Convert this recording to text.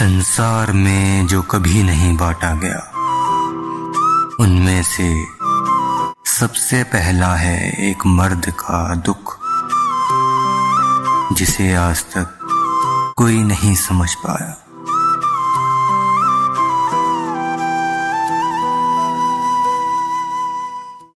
संसार में जो कभी नहीं बांटा गया, उनमें से सबसे पहला है एक मर्द का दुख, जिसे आज तक कोई नहीं समझ पाया।